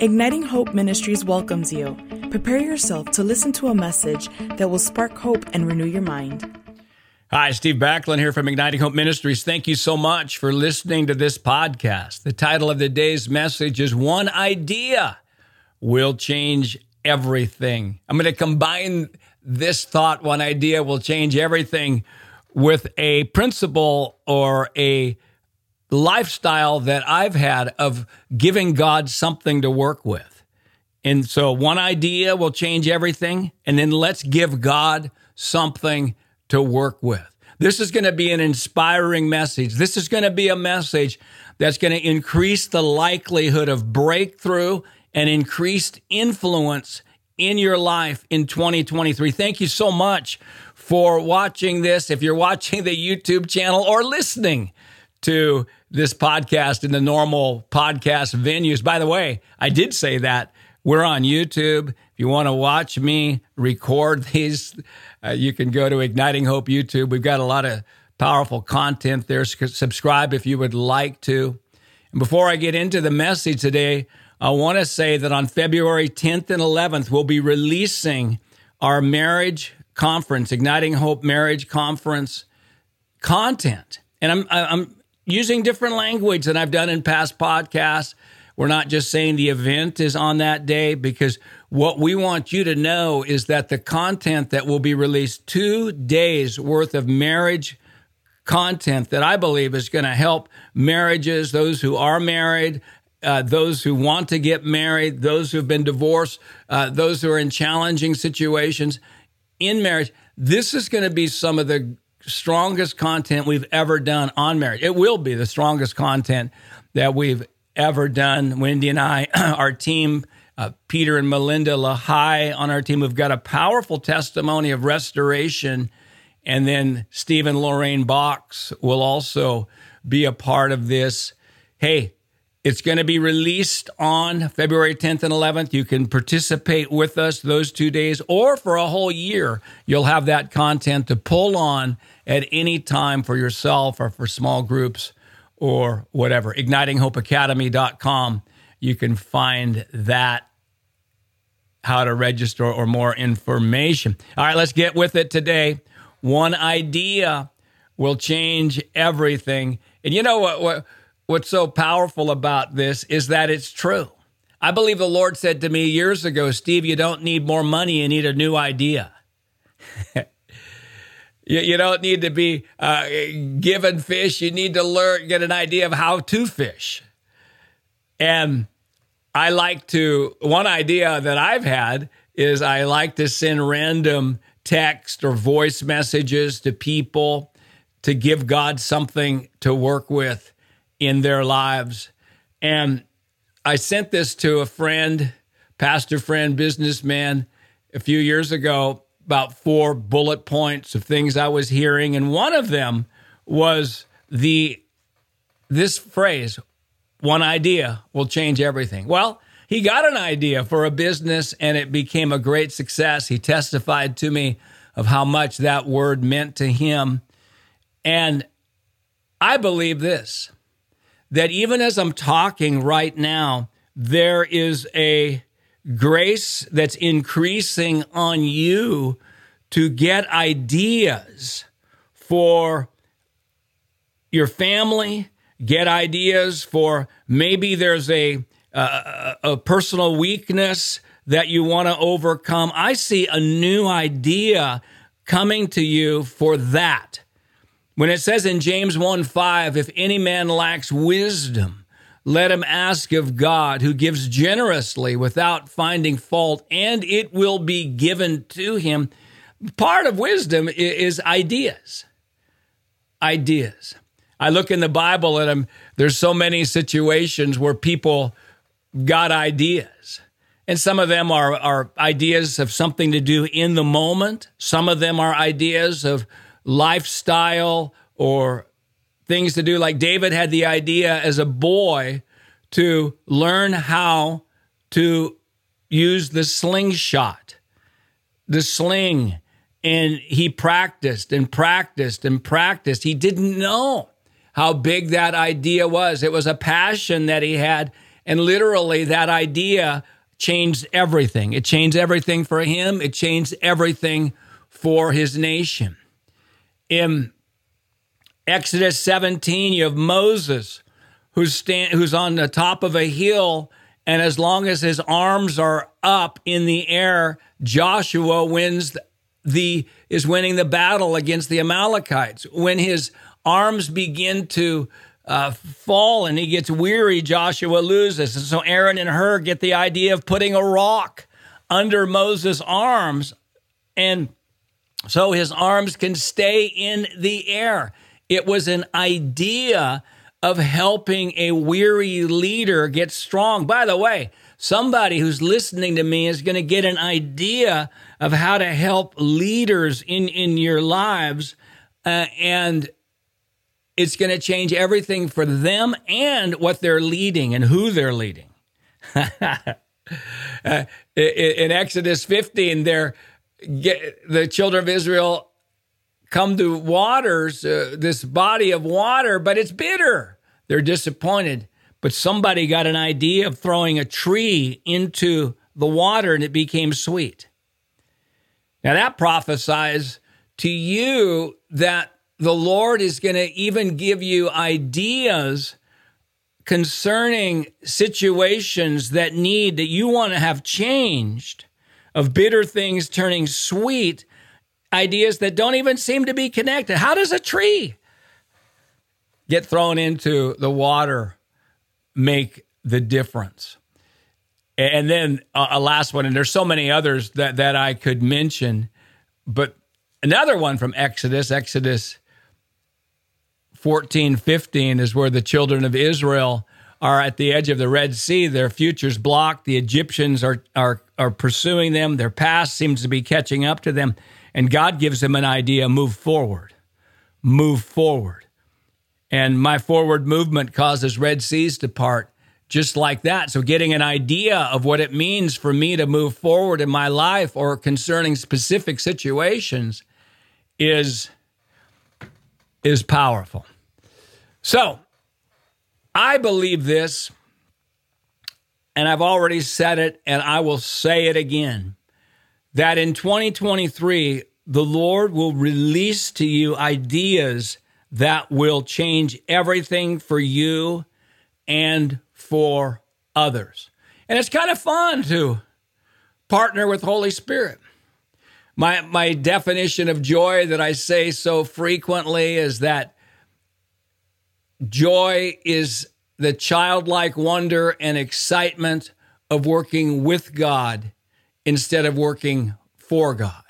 Igniting Hope Ministries welcomes you. Prepare yourself to listen to a message that will spark hope and renew your mind. Hi, Steve Backlund here from Igniting Hope Ministries. Thank you so much for listening to this podcast. The title of the day's message is One Idea Will Change Everything. I'm going to combine this thought, one idea will change everything, with a principle or a lifestyle that I've had of giving God something to work with. And so one idea will change everything. And then let's give God something to work with. This is going to be an inspiring message. This is going to be a message that's going to increase the likelihood of breakthrough and increased influence in your life in 2023. Thank you so much for watching this. If you're watching the YouTube channel or listening to this podcast in the normal podcast venues. By the way, I did say that we're on YouTube. If you want to watch me record these, uh, you can go to Igniting Hope YouTube. We've got a lot of powerful content there. Subscribe if you would like to. And before I get into the message today, I want to say that on February 10th and 11th, we'll be releasing our marriage conference, Igniting Hope Marriage Conference content. And I'm, I'm using different language than I've done in past podcasts. We're not just saying the event is on that day because what we want you to know is that the content that will be released two days worth of marriage content that I believe is going to help marriages, those who are married, uh, those who want to get married, those who have been divorced, uh, those who are in challenging situations in marriage. This is going to be some of the strongest content we've ever done on marriage. It will be the strongest content that we've ever done. Wendy and I, our team, uh, Peter and Melinda Lahai on our team, we've got a powerful testimony of restoration. And then Stephen Lorraine Box will also be a part of this. Hey, it's going to be released on February 10th and 11th. You can participate with us those two days, or for a whole year, you'll have that content to pull on at any time for yourself or for small groups or whatever. IgnitingHopeAcademy.com. You can find that, how to register or more information. All right, let's get with it today. One idea will change everything. And you know what? what what's so powerful about this is that it's true. I believe the Lord said to me years ago, Steve, you don't need more money, you need a new idea. you, you, don't need to be uh, given fish, you need to learn, get an idea of how to fish. And I like to, one idea that I've had is I like to send random text or voice messages to people to give God something to work with in their lives. And I sent this to a friend, pastor friend, businessman, a few years ago, about four bullet points of things I was hearing. And one of them was the this phrase, one idea will change everything. Well, he got an idea for a business and it became a great success. He testified to me of how much that word meant to him. And I believe this that even as I'm talking right now, there is a grace that's increasing on you to get ideas for your family, get ideas for maybe there's a, a, a personal weakness that you want to overcome. I see a new idea coming to you for that. When it says in James 1 5, if any man lacks wisdom, let him ask of God, who gives generously without finding fault, and it will be given to him. Part of wisdom is ideas. Ideas. I look in the Bible and I'm, there's so many situations where people got ideas. And some of them are, are ideas of something to do in the moment. Some of them are ideas of lifestyle or things to do. Like David had the idea as a boy to learn how to use the slingshot, the sling. And he practiced and practiced and practiced. He didn't know how big that idea was. It was a passion that he had. And literally, that idea changed everything. It changed everything for him, it changed everything for his nation. In Exodus 17, you have Moses who's, stand, who's on the top of a hill, and as long as his arms are up in the air, Joshua wins the is winning the battle against the Amalekites. When his arms begin to uh, fall and he gets weary, Joshua loses. And so Aaron and Hur get the idea of putting a rock under Moses' arms. And so his arms can stay in the air. It was an idea of helping a weary leader get strong. By the way, somebody who's listening to me is going to get an idea of how to help leaders in, in your lives. Uh, and it's going to change everything for them and what they're leading and who they're leading. uh, in Exodus 15, they're, the children of Israel come to waters, uh, this body of water, but it's bitter. They're disappointed. But somebody got an idea of throwing a tree into the water and it became sweet. Now that prophesies to you that the Lord is going to even give you ideas concerning situations that need that you want to have changed of bitter things turning sweet ideas that don't even seem to be connected. How does a tree get thrown into the water make the difference? And then uh, a last one and there's so many others that that I could mention but another one from Exodus Exodus 14, 15 is where the children of Israel are at the edge of the Red Sea. Their future's blocked. The Egyptians are, are, are pursuing them. Their past seems to be catching up to them. And God gives them an idea move forward. Move forward. And my forward movement causes Red Seas to part just like that. So, getting an idea of what it means for me to move forward in my life or concerning specific situations is is powerful. So, I believe this, and I've already said it, and I will say it again that in 2023, the Lord will release to you ideas that will change everything for you and for others. And it's kind of fun to partner with Holy Spirit. My, my definition of joy that I say so frequently is that joy is the childlike wonder and excitement of working with God instead of working for God.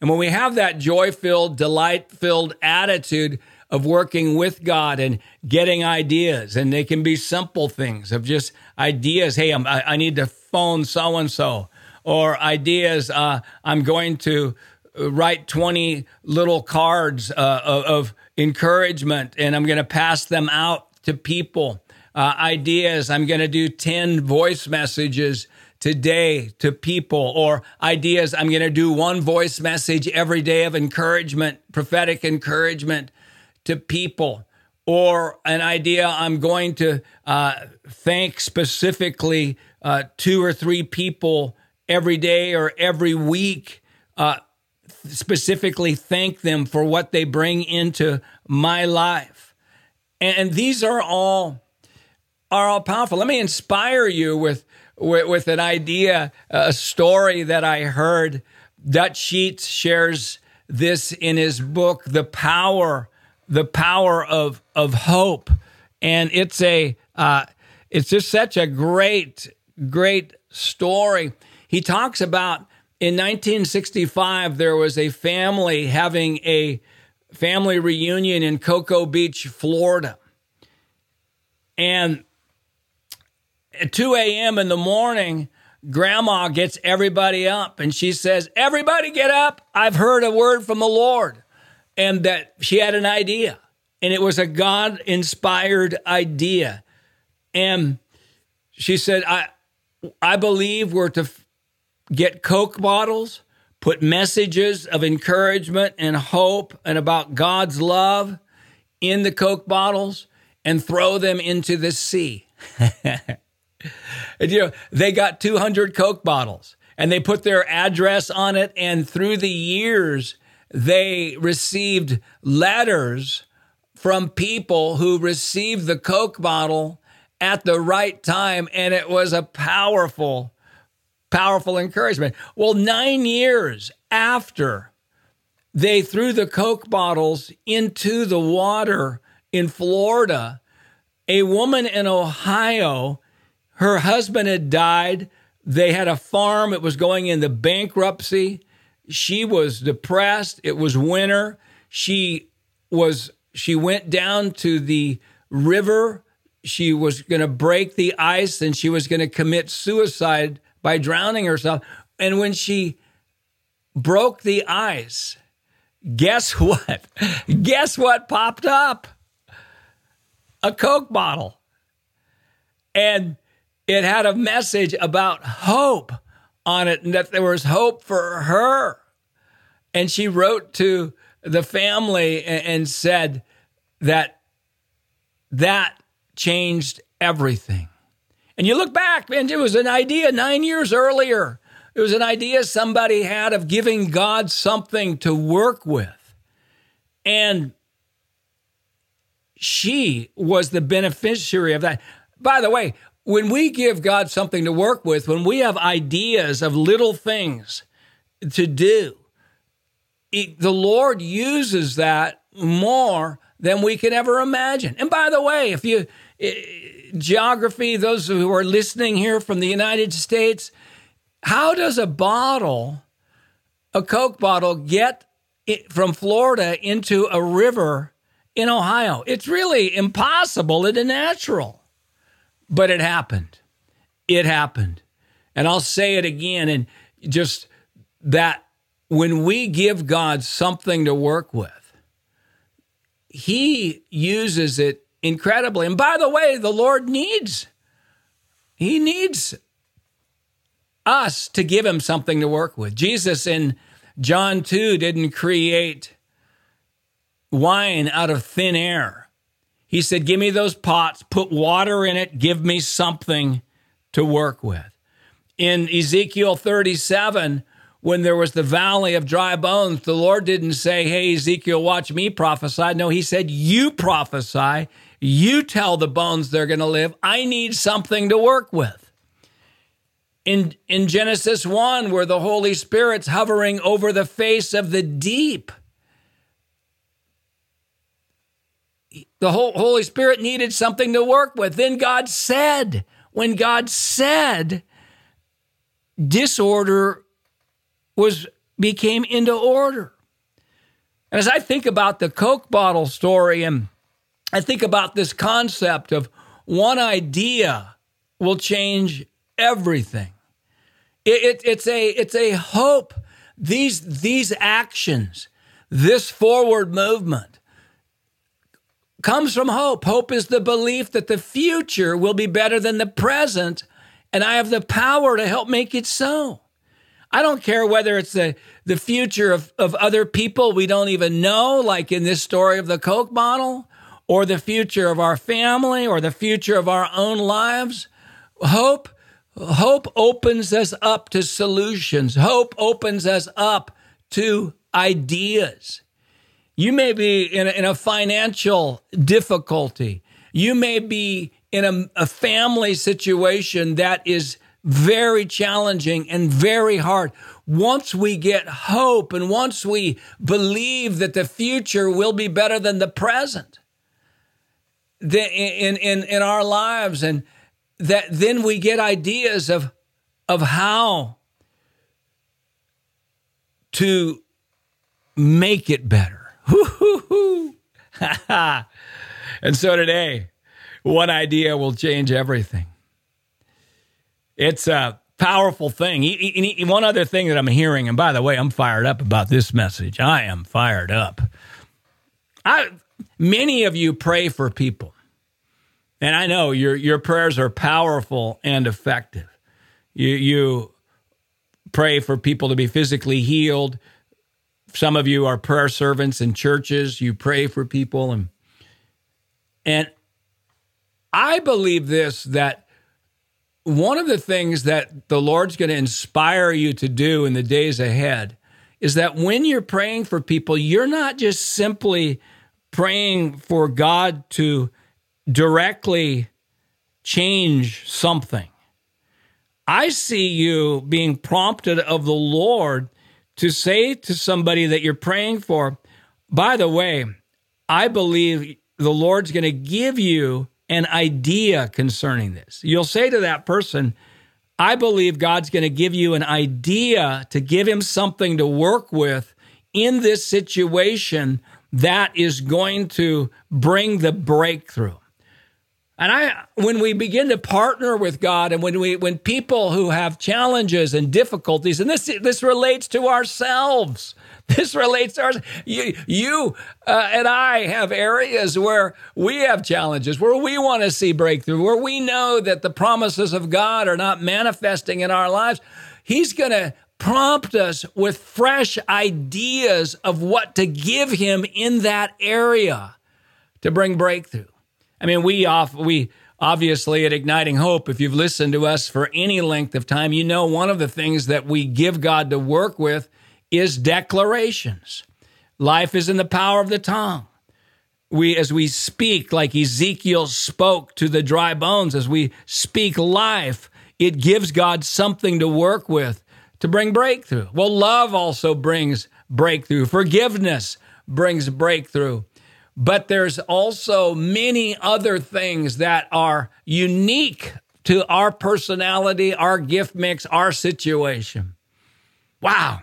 And when we have that joy filled, delight filled attitude of working with God and getting ideas, and they can be simple things of just ideas. Hey, I'm, i need to phone so and so or ideas. Uh, I'm going to write 20 little cards uh, of, of, encouragement and I'm going to pass them out to people. Uh, ideas, I'm going to do 10 voice messages today to people, or ideas, I'm going to do one voice message every day of encouragement, prophetic encouragement to people. Or an idea, I'm going to uh, thank specifically uh, two or three people every day or every week, uh, specifically thank them for what they bring into my life. And these are all are all powerful. Let me inspire you with with, with an idea, a story that I heard. Dutch Sheets shares this in his book, "The Power, the Power of of Hope," and it's a uh, it's just such a great great story. He talks about in 1965, there was a family having a family reunion in Cocoa Beach, Florida. And at 2 a.m. in the morning, grandma gets everybody up and she says, Everybody get up. I've heard a word from the Lord. And that she had an idea. And it was a God inspired idea. And she said, I, I believe we're to get Coke bottles, put messages of encouragement and hope and about God's love in the Coke bottles, and throw them into the sea. And, you know, they got 200 Coke bottles and they put their address on it. And through the years, they received letters from people who received the Coke bottle at the right time. And it was a powerful, powerful encouragement. Well, nine years after they threw the Coke bottles into the water in Florida, a woman in Ohio, her husband had died. They had a farm, it was going into bankruptcy. She was depressed. It was winter. She was she went down to the river. She was going to break the ice and she was going to commit suicide by drowning herself. And when she broke the ice, guess what? guess what popped up? A Coke bottle. And it had a message about hope on it and that there was hope for her. And she wrote to the family and said that that changed everything. And you look back, and it was an idea nine years earlier. It was an idea somebody had of giving God something to work with. And she was the beneficiary of that. By the way, when we give God something to work with, when we have ideas of little things to do, the Lord uses that more than we can ever imagine. And by the way, if you geography, those who are listening here from the United States, how does a bottle, a Coke bottle, get from Florida into a river in Ohio? It's really impossible and unnatural. But it happened. It happened. And I'll say it again and just that when we give God something to work with, He uses it incredibly. And by the way, the Lord needs, He needs us to give Him something to work with. Jesus in John 2 didn't create wine out of thin air. He said, Give me those pots, put water in it, give me something to work with. In Ezekiel 37, when there was the valley of dry bones, the Lord didn't say, Hey, Ezekiel, watch me prophesy. No, he said, You prophesy. You tell the bones they're going to live. I need something to work with. In, in Genesis 1, where the Holy Spirit's hovering over the face of the deep, the Holy Spirit needed something to work with. Then God said, when God said, disorder was became into order. And as I think about the Coke bottle story and I think about this concept of one idea will change everything. It, it, it's a it's a hope. These these actions, this forward movement comes from hope. Hope is the belief that the future will be better than the present, and I have the power to help make it so. I don't care whether it's the, the future of, of other people we don't even know, like in this story of the Coke bottle, or the future of our family, or the future of our own lives. Hope, hope opens us up to solutions. Hope opens us up to ideas. You may be in a, in a financial difficulty. You may be in a, a family situation that is very challenging and very hard. Once we get hope and once we believe that the future will be better than the present in, in, in our lives, and that then we get ideas of, of how to make it better. and so today, one idea will change everything. It's a powerful thing. One other thing that I'm hearing, and by the way, I'm fired up about this message. I am fired up. I, many of you pray for people, and I know your your prayers are powerful and effective. You you pray for people to be physically healed. Some of you are prayer servants in churches. You pray for people, and and I believe this that one of the things that the Lord's going to inspire you to do in the days ahead is that when you're praying for people, you're not just simply praying for God to directly change something. I see you being prompted of the Lord to say to somebody that you're praying for, by the way, I believe the Lord's going to give you an idea concerning this. You'll say to that person, I believe God's going to give you an idea to give him something to work with in this situation that is going to bring the breakthrough. And I when we begin to partner with God and when we when people who have challenges and difficulties and this this relates to ourselves this relates to ours. You, you uh, and I have areas where we have challenges, where we want to see breakthrough, where we know that the promises of God are not manifesting in our lives. He's going to prompt us with fresh ideas of what to give Him in that area to bring breakthrough. I mean, we off we obviously at Igniting Hope, if you've listened to us for any length of time, you know one of the things that we give God to work with is declarations. Life is in the power of the tongue. We, as we speak, like Ezekiel spoke to the dry bones, as we speak life, it gives God something to work with to bring breakthrough. Well, love also brings breakthrough. Forgiveness brings breakthrough. But there's also many other things that are unique to our personality, our gift mix, our situation. Wow.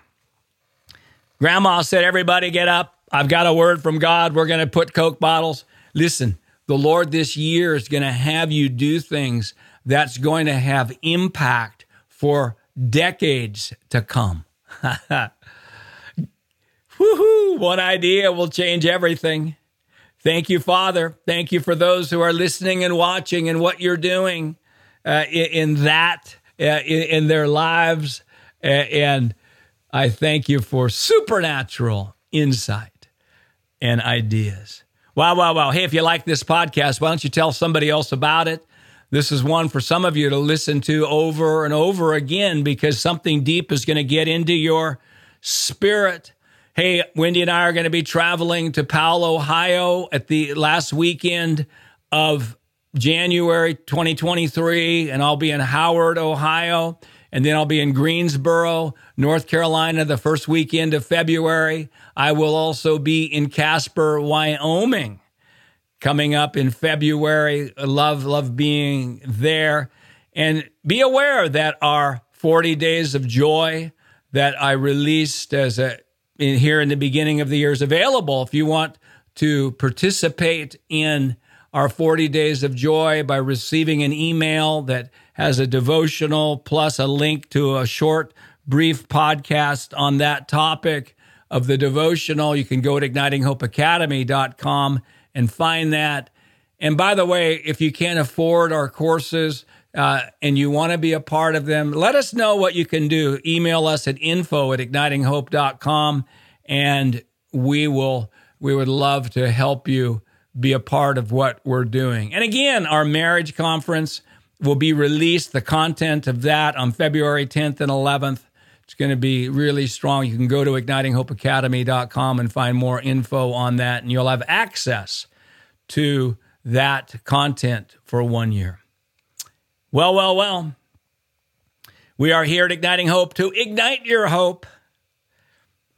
Grandma said, Everybody get up. I've got a word from God. We're going to put Coke bottles. Listen, the Lord this year is going to have you do things that's going to have impact for decades to come. Woohoo! One idea will change everything. Thank you, Father. Thank you for those who are listening and watching and what you're doing uh, in, in, that, uh, in, in, their lives. Uh, and I thank you for supernatural insight and ideas. Wow, wow, wow. Hey, if you like this podcast, why don't you tell somebody else about it? This is one for some of you to listen to over and over again because something deep is going to get into your spirit. Hey, Wendy and I are going to be traveling to Powell, Ohio at the last weekend of January 2023, and I'll be in Howard, Ohio. And then I'll be in Greensboro, North Carolina, the first weekend of February. I will also be in Casper, Wyoming, coming up in February. Love, love being there. And be aware that our 40 days of joy that I released as a in, here in the beginning of the year is available if you want to participate in our 40 days of joy by receiving an email that has a devotional plus a link to a short, brief podcast on that topic of the devotional. You can go to ignitinghopeacademy.com and find that. And by the way, if you can't afford our courses uh, and you want to be a part of them, let us know what you can do. Email us at info at ignitinghope.com and we will, we would love to help you be a part of what we're doing. And again, our marriage conference will be released, the content of that on February 10th and 11th. It's going to be really strong. You can go to ignitinghopeacademy.com and find more info on that, and you'll have access to that content for one year. Well, well, well. We are here at Igniting Hope to ignite your hope.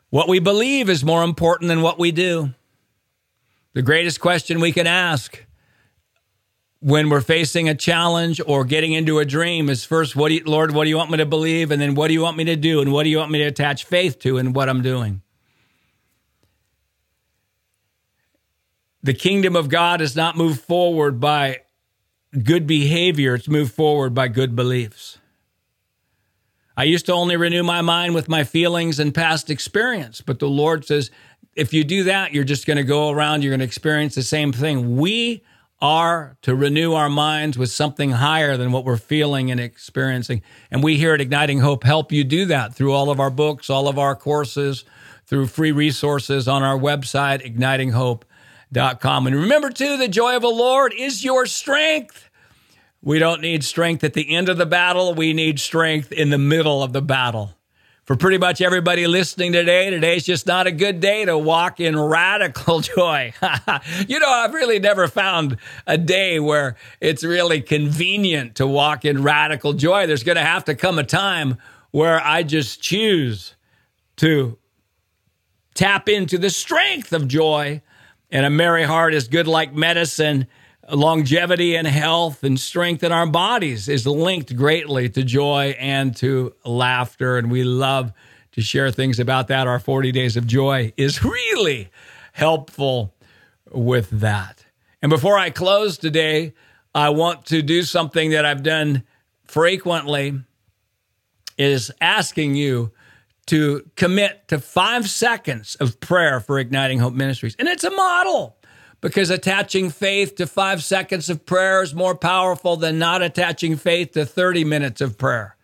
What we believe is more important than what we do. The greatest question we can ask when we're facing a challenge or getting into a dream is first, what do you, Lord, what do you want me to believe? And then what do you want me to do? And what do you want me to attach faith to and what I'm doing? The kingdom of God is not moved forward by good behavior, it's moved forward by good beliefs. I used to only renew my mind with my feelings and past experience, but the Lord says, if you do that, you're just going to go around, you're going to experience the same thing. We are to renew our minds with something higher than what we're feeling and experiencing. And we here at Igniting Hope help you do that through all of our books, all of our courses, through free resources on our website, ignitinghope.com. And remember, too, the joy of the Lord is your strength. We don't need strength at the end of the battle. We need strength in the middle of the battle. For pretty much everybody listening today, today's just not a good day to walk in radical joy. you know, I've really never found a day where it's really convenient to walk in radical joy. There's going to have to come a time where I just choose to tap into the strength of joy. And a merry heart is good like medicine longevity and health and strength in our bodies is linked greatly to joy and to laughter. And we love to share things about that. Our 40 Days of Joy is really helpful with that. And before I close today, I want to do something that I've done frequently is asking you to commit to five seconds of prayer for Igniting Hope Ministries. And it's a model because attaching faith to five seconds of prayer is more powerful than not attaching faith to 30 minutes of prayer.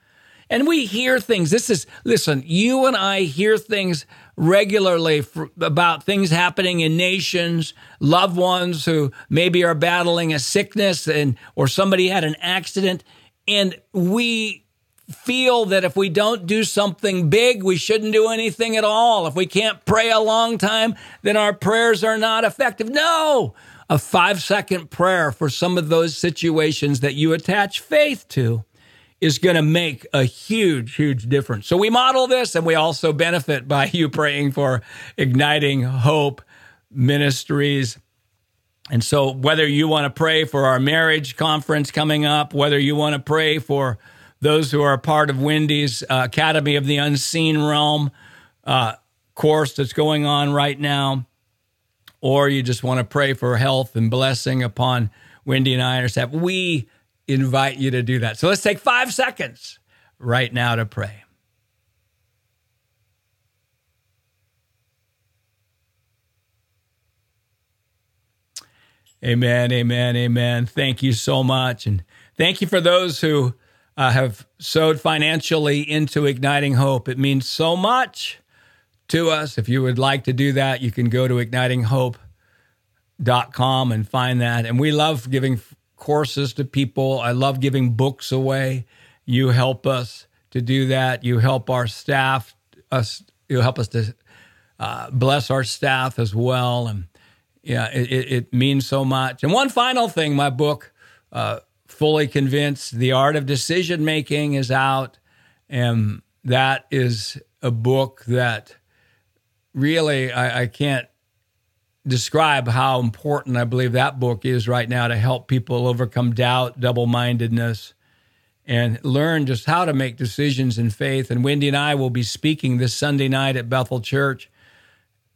And we hear things. This is, listen, you and I hear things regularly for, about things happening in nations, loved ones who maybe are battling a sickness and, or somebody had an accident. And we feel that if we don't do something big, we shouldn't do anything at all. If we can't pray a long time, then our prayers are not effective. No, a five second prayer for some of those situations that you attach faith to is going to make a huge, huge difference. So we model this and we also benefit by you praying for Igniting Hope Ministries. And so, whether you want to pray for our marriage conference coming up, whether you want to pray for those who are a part of Wendy's uh, Academy of the Unseen Realm uh, course that's going on right now, or you just want to pray for health and blessing upon Wendy and I and our staff, we invite you to do that. So let's take five seconds right now to pray. Amen, amen, amen. Thank you so much. And thank you for those who uh, have sowed financially into Igniting Hope. It means so much to us. If you would like to do that, you can go to ignitinghope.com and find that. And we love giving courses to people. I love giving books away. You help us to do that. You help our staff. Us. You help us to uh, bless our staff as well. And yeah, it, it, means so much. And one final thing, my book. Uh, fully convinced. The Art of Decision Making is out. And that is a book that really I, I can't describe how important I believe that book is right now to help people overcome doubt, double mindedness, and learn just how to make decisions in faith. And Wendy and I will be speaking this Sunday night at Bethel Church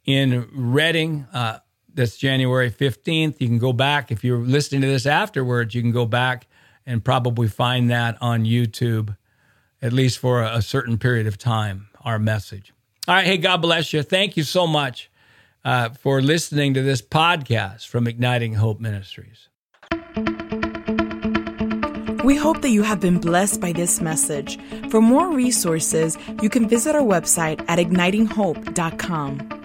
in Redding. Uh, that's January 15th. You can go back, if you're listening to this afterwards, you can go back and probably find that on YouTube, at least for a, certain period of time, our message. All right. Hey, God bless you. Thank you so much uh, for listening to this podcast from Igniting Hope Ministries. We hope that you have been blessed by this message. For more resources, you can visit our website at ignitinghope.com.